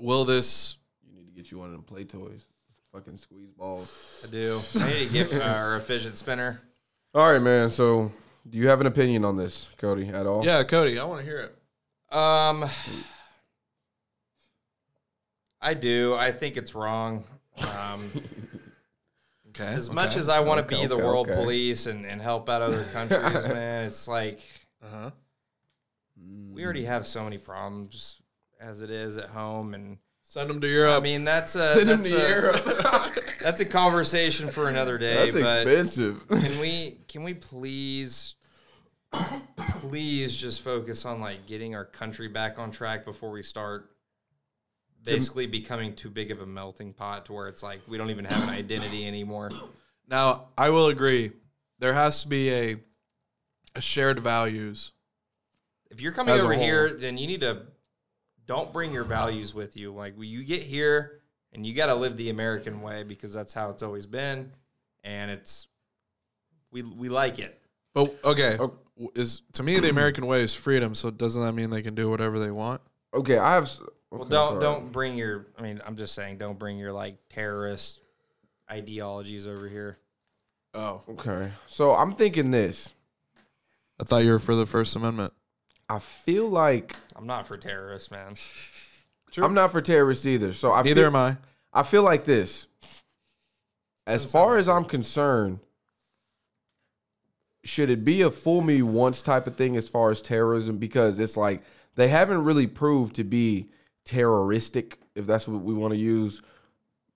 will this? You need to get you one of them play toys. Fucking squeeze balls. I do. I need to get uh, or a fidget spinner. [laughs] All right, man. So, do you have an opinion on this, Cody, at all? Yeah, Cody, I want to hear it. Um, I do. I think it's wrong. Um, [laughs] Okay. as much as I want to Okay, be the okay, world okay. police and, and help out other countries, [laughs] man, it's like Uh huh. we already have so many problems as it is at home, and Send them to Europe. I mean that's a Send that's to a, Europe. [laughs] that's a conversation for another day. That's expensive. can we can we please please just focus on like getting our country back on track before we start basically becoming too big of a melting pot to where it's like we don't even have an identity anymore. [coughs] now, I will agree. There has to be a a shared values. If you're coming over here, then you need to don't bring your values with you. Like when you get here and you got to live the American way because that's how it's always been and it's we we like it. But okay, is to me the American way is freedom. So doesn't that mean they can do whatever they want? okay, I have. S- Well, okay, don't sorry. don't bring your. I mean, I'm just saying, don't bring your like terrorist ideologies over here. Oh, Okay, so I'm thinking this. I thought you were for the First Amendment. I feel like I'm not for terrorists, man. True. I'm not for terrorists either. So I Neither feel, am I. I feel like this. As far as I'm concerned, should it be a fool me once type of thing as far as terrorism? Because it's like they haven't really proved to be terroristic, if that's what we want to use,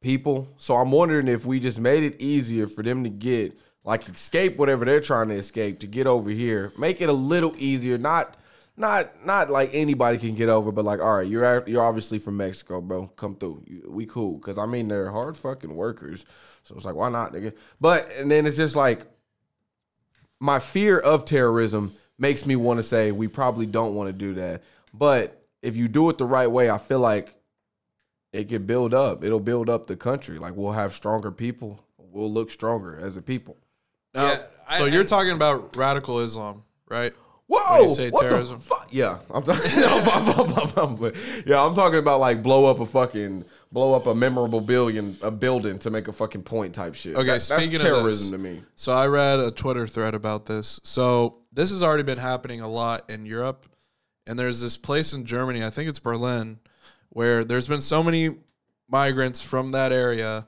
people. So I'm wondering if we just made it easier for them to get like escape whatever they're trying to escape to get over here. Make it a little easier, not not not like anybody can get over, but like, all right, you're you're obviously from Mexico, bro. Come through, we cool. Cause I mean they're hard fucking workers, so it's like why not, nigga? But and then it's just like my fear of terrorism makes me want to say we probably don't want to do that. But if you do it the right way, I feel like it can build up. It'll build up the country. Like we'll have stronger people. We'll look stronger as a people. Now, Yeah, I- so you're and- talking about radical Islam, right? Whoa! you say what terrorism? the fuck? Yeah, I'm talking. [laughs] yeah, I'm talking about like blow up a fucking blow up a memorable billion a building to make a fucking point type shit. Okay, That- speaking that's of terrorism this- to me. So I read a Twitter thread about this. So this has already been happening a lot in Europe, and there's this place in Germany, I think it's Berlin, where there's been so many migrants from that area,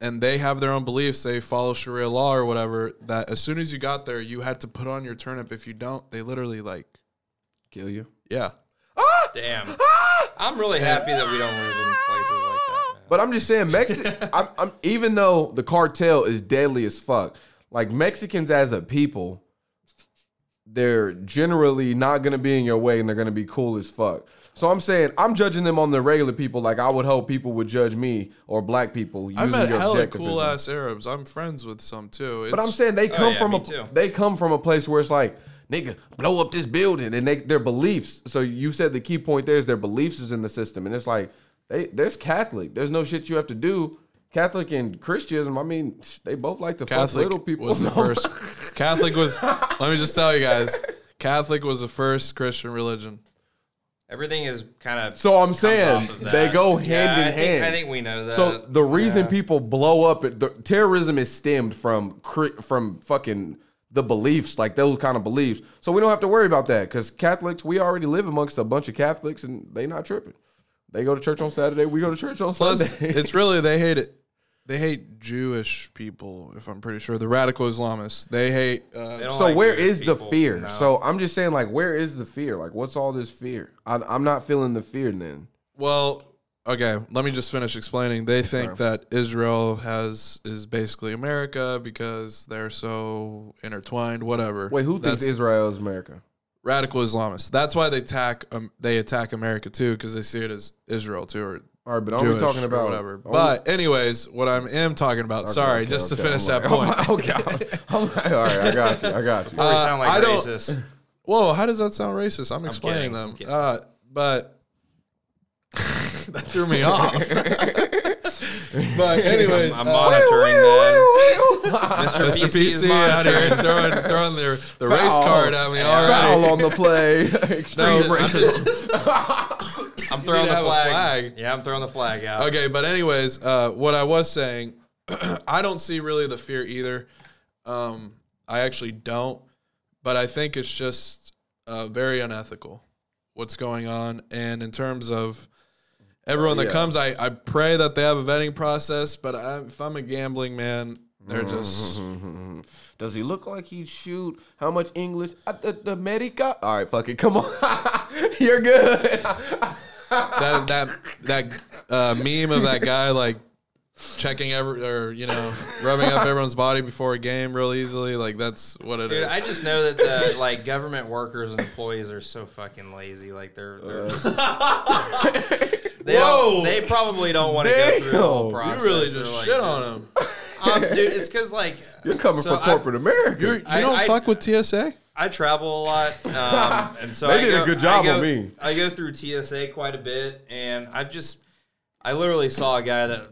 and they have their own beliefs. They follow Sharia law or whatever. That as soon as you got there, you had to put on your turnip. If you don't, they literally like, Kill you. yeah. ah! Damn. ah! I'm really happy that we don't live in places like that. Man. But I'm just saying, Mexico. [laughs] I'm, I'm even though the cartel is deadly as fuck, like Mexicans as a people, they're generally not gonna be in your way and they're gonna be cool as fuck. So I'm saying I'm judging them on the regular people, like I would hope people would judge me or black people using I met your hella cool ass Arabs. I'm friends with some too. It's, But I'm saying they oh, come yeah, from a too. they come from a place where it's like nigga, blow up this building, and they their beliefs. So you said the key point there is their beliefs is in the system, and it's like they there's Catholic. There's no shit you have to do. Catholic and Christianism, I mean, they both like to fuck little people. was the first. [laughs] Catholic was. let me just tell you guys, Catholic was the first Christian religion. Everything is kind of. So I'm saying they go hand yeah, in I think, hand. I think we know that. So the reason people blow up, the terrorism is stemmed from from fucking the beliefs, like those kind of beliefs. So we don't have to worry about that because Catholics, we already live amongst a bunch of Catholics, and they not tripping. They go to church on Saturday. We go to church on Plus, Sunday. it's really they hate it. They hate Jewish people. If I'm pretty sure the radical Islamists, they hate. Uh, They don't so like where Jewish is the people. fear? No. So I'm just saying, like, where is the fear? Like, what's all this fear? I, I'm not feeling the fear then. Well, okay. Let me just finish explaining. They think that Israel has is basically America because they're so intertwined. Whatever. Wait, who thinks That's Israel is America? radical Islamists? That's why they attack. Um, they attack America too because they see it as Israel too, or All right, but I'm we Jewish talking or about whatever. are we- But anyways, what I am talking about. sorry, Okay, just to okay, finish I'm that like- point. okay, I'm like, all right, I got you. I got you. [laughs] Uh, sound like I don't- racist. [laughs] Whoa, how does that sound racist? I'm explaining kidding, I'm them. kidding. Uh, but [laughs] that threw me off. but anyways, I'm uh, monitoring that. Mr. Mr. PC is PC out here monitoring. throwing throwing the, the race Foul. card at me Foul already. on the play. Extreme No, I'm racism. I'm throwing the flag. flag. Yeah, I'm throwing the flag out. Okay, but anyways, uh, what I was saying, [clears throat] I don't see really the fear either. Um, I actually don't, but I think it's just uh, very unethical what's going on. And in terms of everyone that Yeah. comes, I, I pray that they have a vetting process. But I, if I'm a gambling man, they're just [laughs] Does he look like he'd shoot? How much English? Uh, the, the America? All right, fuck it. Come on. [laughs] You're good. [laughs] that that that uh, meme of that guy like checking every or you know rubbing up everyone's body before a game real easily. Like that's what it is. Dude, I just know that the like government workers and employees are so fucking lazy. Like they're they're [laughs] they Whoa. don't they probably don't want to go through the whole Damn. process. you really They're just like, shit dude, on him. Um, dude, it's because like You're coming so from I- corporate America. You're, you I- don't I- fuck with TSA. I travel a lot, [laughs] um, and so They I did a good job go, on me. I go through TSA quite a bit, and I just, I literally saw a guy that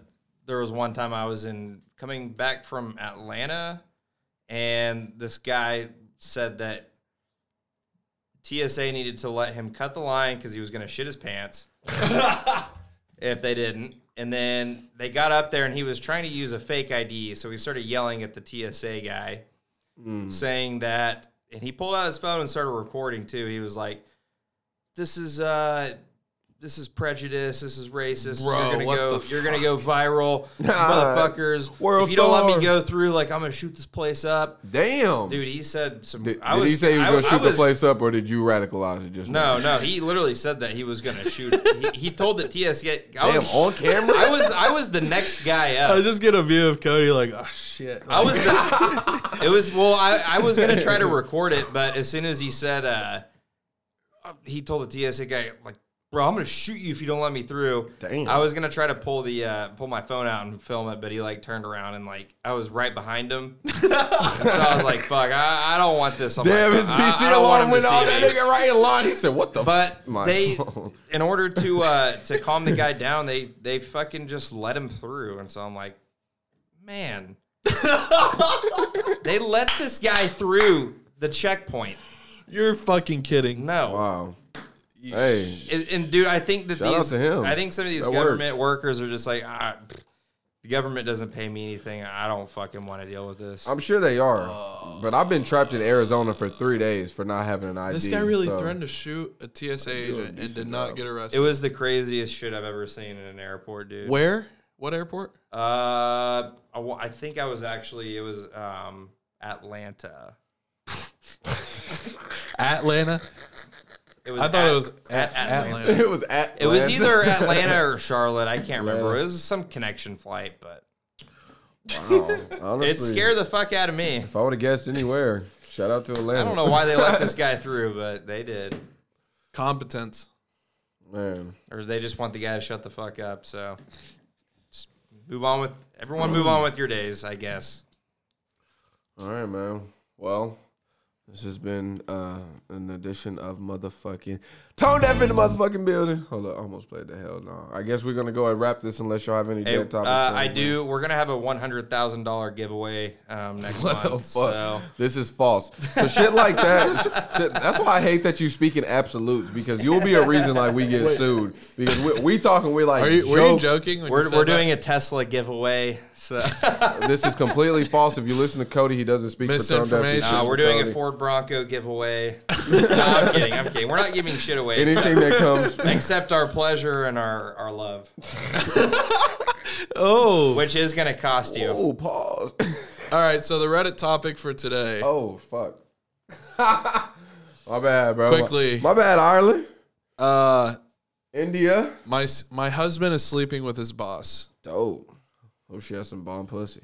there was one time I was in coming back from Atlanta, and this guy said that TSA needed to let him cut the line because he was going to shit his pants [laughs] if they didn't. And then they got up there, and he was trying to use a fake ID, so he started yelling at the TSA guy saying that and he pulled out his phone and started recording too. He was like, This is uh this is prejudice, this is racist. Bro, you're gonna what go the you're gonna go viral, [laughs] motherfuckers. World if you don't let me go through, like I'm gonna shoot this place up. Damn. Dude, he said some did, I did was he say he was I going to I shoot the was- place up, or did you radicalize it just No, now? no, he literally said that he was gonna shoot. He, he told the TSA I [laughs] Damn, was, on camera? I was I was the next guy [laughs] up. I just get a view of Cody like, oh shit. I was. The, it was well. I, I was gonna try to record it, but as soon as he said, uh, he told the TSA guy like, "Bro, I'm gonna shoot you if you don't let me through." Damn. I was gonna try to pull the uh, pull my phone out and film it, but he like turned around and like I was right behind him, [laughs] so I was like, "Fuck, I, I don't want this." On Damn, my his phone. I- PC I don't want alarm went to off. see That nigga right in line. He said, "What the?" But f-? My they, phone. in order to uh, [laughs] to calm the guy down, they they fucking just let him through, and so I'm like, man, they let this guy through the checkpoint. You're fucking kidding. No, Wow. Hey, and, and dude, I think that Shout out these, to him. I think some of these That government workers are just like, ah, the government doesn't pay me anything. I don't fucking want to deal with this. I'm sure they are, but I've been trapped in Arizona for three days for not having an ID. This guy really so- threatened to shoot a TSA agent and did not job. get arrested. it was the craziest shit I've ever seen in an airport, dude. where? What airport? Uh, I, I think I was actually it was um Atlanta. [laughs] Atlanta. It was I thought at- it was at at Atlanta. Atlanta. it was at. It was either Atlanta or Charlotte. I can't remember. Atlanta. It was some connection flight, but Wow. [laughs] Honestly, it scared the fuck out of me. If I would have guessed anywhere, shout out to Atlanta. I don't know why they let this [laughs] guy through, but they did. Competence. Man, Or they just want the guy to shut the fuck up. So just move on with everyone. Move on with your days, I guess. all right, man. Well, This has been uh, an edition of motherfucking Tone Deaf in the motherfucking building. Hold up, I almost played the hell no. I guess we're gonna go and wrap this unless y'all have any Hey, dead topics. uh, I do. We're gonna have a one hundred thousand dollar giveaway um, next What month. the fuck? So This is false. So shit like that. [laughs] shit- that's why I hate that you speak in absolutes because you'll be a reason like we get sued because we, we talking we're like Are you, were you joking? When we're, you said we're that? doing a Tesla giveaway. So [laughs] This is completely false. If you listen to Cody, he doesn't speak for tone deaf. He Misinformation. speaks we're doing a Ford Bronco giveaway. [laughs] no, I'm kidding. I'm kidding. We're not giving shit away. Anything that [laughs] comes. Except our pleasure and our, our love, Oh. which is going to cost you. Oh, pause. All right. So the Reddit topic for today. Oh fuck. My bad, bro. Quickly. My, my bad, Ireland. Uh, India. my s- my husband is sleeping with his boss. Dope. Hope she has some bomb pussy.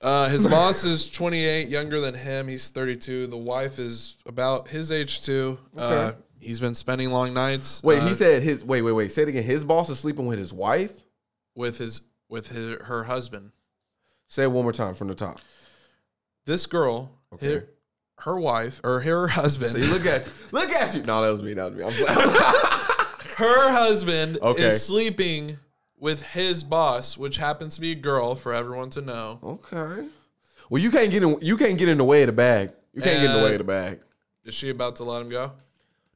Uh, his [laughs] boss is 28, younger than him. He's 32. The wife is about his age too. Uh, Okay. he's been spending long nights. Wait, uh, he said his wait, wait, wait. Say it again. His boss is sleeping with his wife? with his with his, her husband. Say it one more time from the top. This girl, Okay. her, her wife or her husband, See, look at [laughs] look at you. No, that was me. That was me. I'm [laughs] her husband Okay. is sleeping with his boss, which happens to be a girl for everyone to know. okay. Well, you can't get in. You can't get in the way of the bag. You can't get in the way of the bag. Is she about to let him go?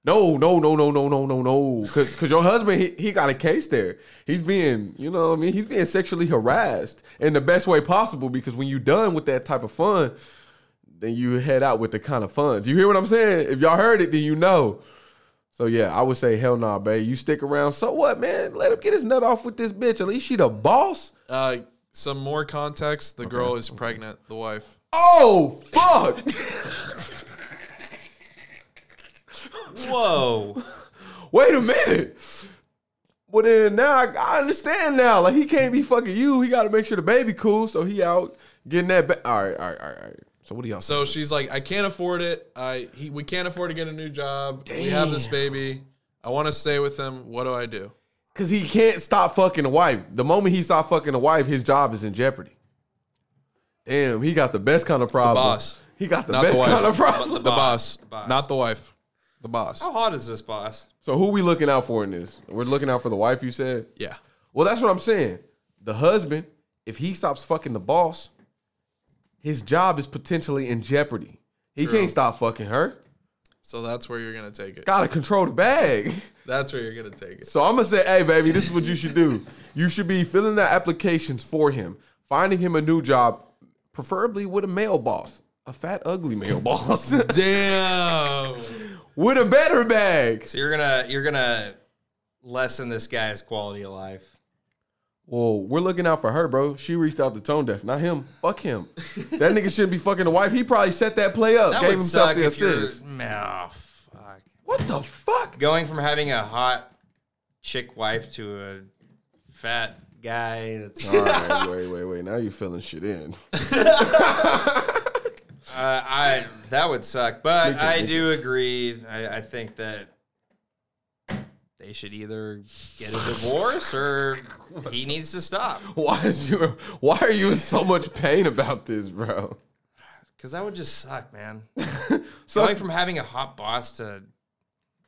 No, no, no, no, no, no, no, no. Cause, cause your husband, he, he got a case there. He's being, you know what I mean? He's being sexually harassed in the best way possible because when you're done with that type of fun, then you head out with the kind of funds. You hear what I'm saying? If y'all heard it, then you know. So yeah, I would say hell nah, babe. You stick around. So what, man? Let him get his nut off with this bitch. At least she the boss. Uh, some more context: the girl is pregnant. The wife. Oh fuck. Whoa. [laughs] Wait a minute. Well then now I, I understand now. Like he can't be fucking you. He got to make sure the baby cool. So he out getting that. Ba- all right, all right, all right, all right. So what do y'all? say? So she's like, I can't afford it. I he, we can't afford to get a new job. We have this baby. I want to stay with him. What do I do? Cause he can't stop fucking the wife. The moment he stop fucking the wife, his job is in jeopardy. Damn, he got the best kind of problem. boss. He got the Not best wife. kind of problem. The boss, The boss. not the wife. The boss. How hot is this boss? So who we looking out for in this? We're looking out for the wife. You said. Yeah. Well, that's what I'm saying. The husband, if he stops fucking the boss, his job is potentially in jeopardy. He True. can't stop fucking her. So that's where you're gonna take it. Gotta control the bag. [laughs] That's where you're gonna take it. So I'm gonna say, hey, baby, this is what you should do. You should be filling out applications for him, finding him a new job, preferably with a male boss, a fat, ugly male [laughs] boss, Damn. [laughs] with a better bag. So you're gonna you're gonna lessen this guy's quality of life. Well, we're looking out for her, bro. She reached out to Tone Deaf, not him. Fuck him. that nigga shouldn't be fucking the wife. He probably set that play up, That gave would himself suck the if you're. assist. Fuck. What the fuck? Going from having a hot chick wife to a fat guy that's. All right, [laughs] wait, wait, wait. Now you're filling shit in. [laughs] Uh, I that would suck, but Me too, I me do agree. I, I think that they should either get a divorce or he needs to stop [laughs] Why is you? Why are you in so much pain about this, bro? because that would just suck, man. [laughs] So, Going from having a hot boss to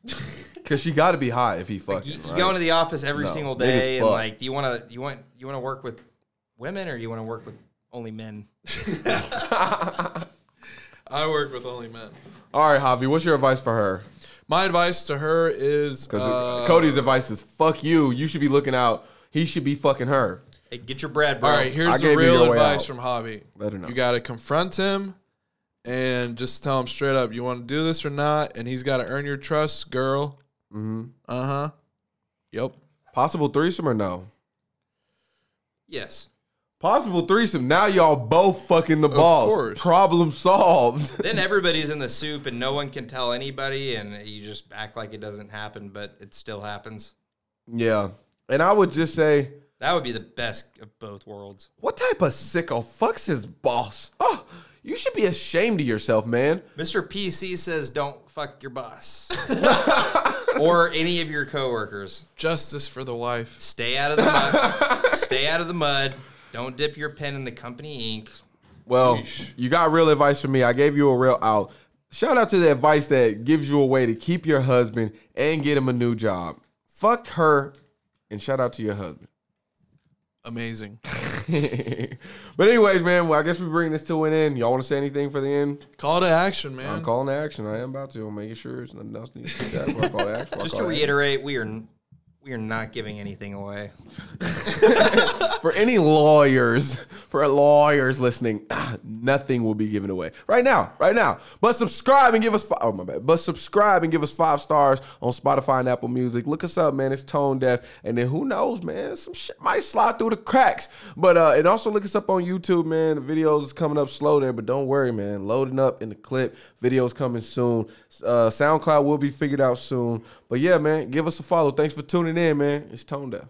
[laughs] because she got to be hot if he fucking. you, you right? go into the office every No, single niggas day and fuck. like, do you want to you want you want to work with women or do you want to work with only men? I work with only men. All right, Javi, what's your advice for her? My advice to her is Because uh, Cody's advice is fuck you. You should be looking out. He should be fucking her. Hey, get your bread, bro. All right, here's the real advice from Javi. Let her know. You got to confront him and just tell him straight up, you want to do this or not? And he's got to earn your trust, girl. Mm-hmm. Uh huh. Yep. Possible threesome or no? Yes. Possible threesome. Now y'all both fucking the balls. course. Problem solved. [laughs] Then everybody's in the soup and no one can tell anybody, and you just act like it doesn't happen, but it still happens. yeah. And I would just say, That would be the best of both worlds. what type of sicko fucks his boss? Oh, you should be ashamed of yourself, man. Mr. PC says don't fuck your boss [laughs] [laughs] or any of your coworkers. Justice for the wife. Stay out of the mud. Stay out of the mud. Don't dip your pen in the company ink. Well, you got real advice from me. I gave you a real out. shout out to the advice that gives you a way to keep your husband and get him a new job. Fuck her, and shout out to your husband. Amazing. [laughs] but anyways, man, well, I guess we bring this to an end. Y'all want to say anything for the end? Call to action, man. I'm calling to action. I am about to. I'm making sure it's nothing else needs to be said. before I call to action. [laughs] Just Call to action. reiterate, we are we are not giving anything away. [laughs] for any lawyers, for lawyers listening, [clears throat] nothing will be given away right now, right now. But subscribe and give us five, oh my bad. But subscribe and give us five stars on Spotify and Apple Music. Look us up, man. It's tone deaf, and then who knows, man? Some shit might slide through the cracks. But uh, and also look us up on YouTube, man. The videos is coming up slow there, but don't worry, man. Loading up in the clip. Videos coming soon. Uh, SoundCloud will be figured out soon. But yeah, man, give us a follow. Thanks for tuning in, man. It's tone deaf.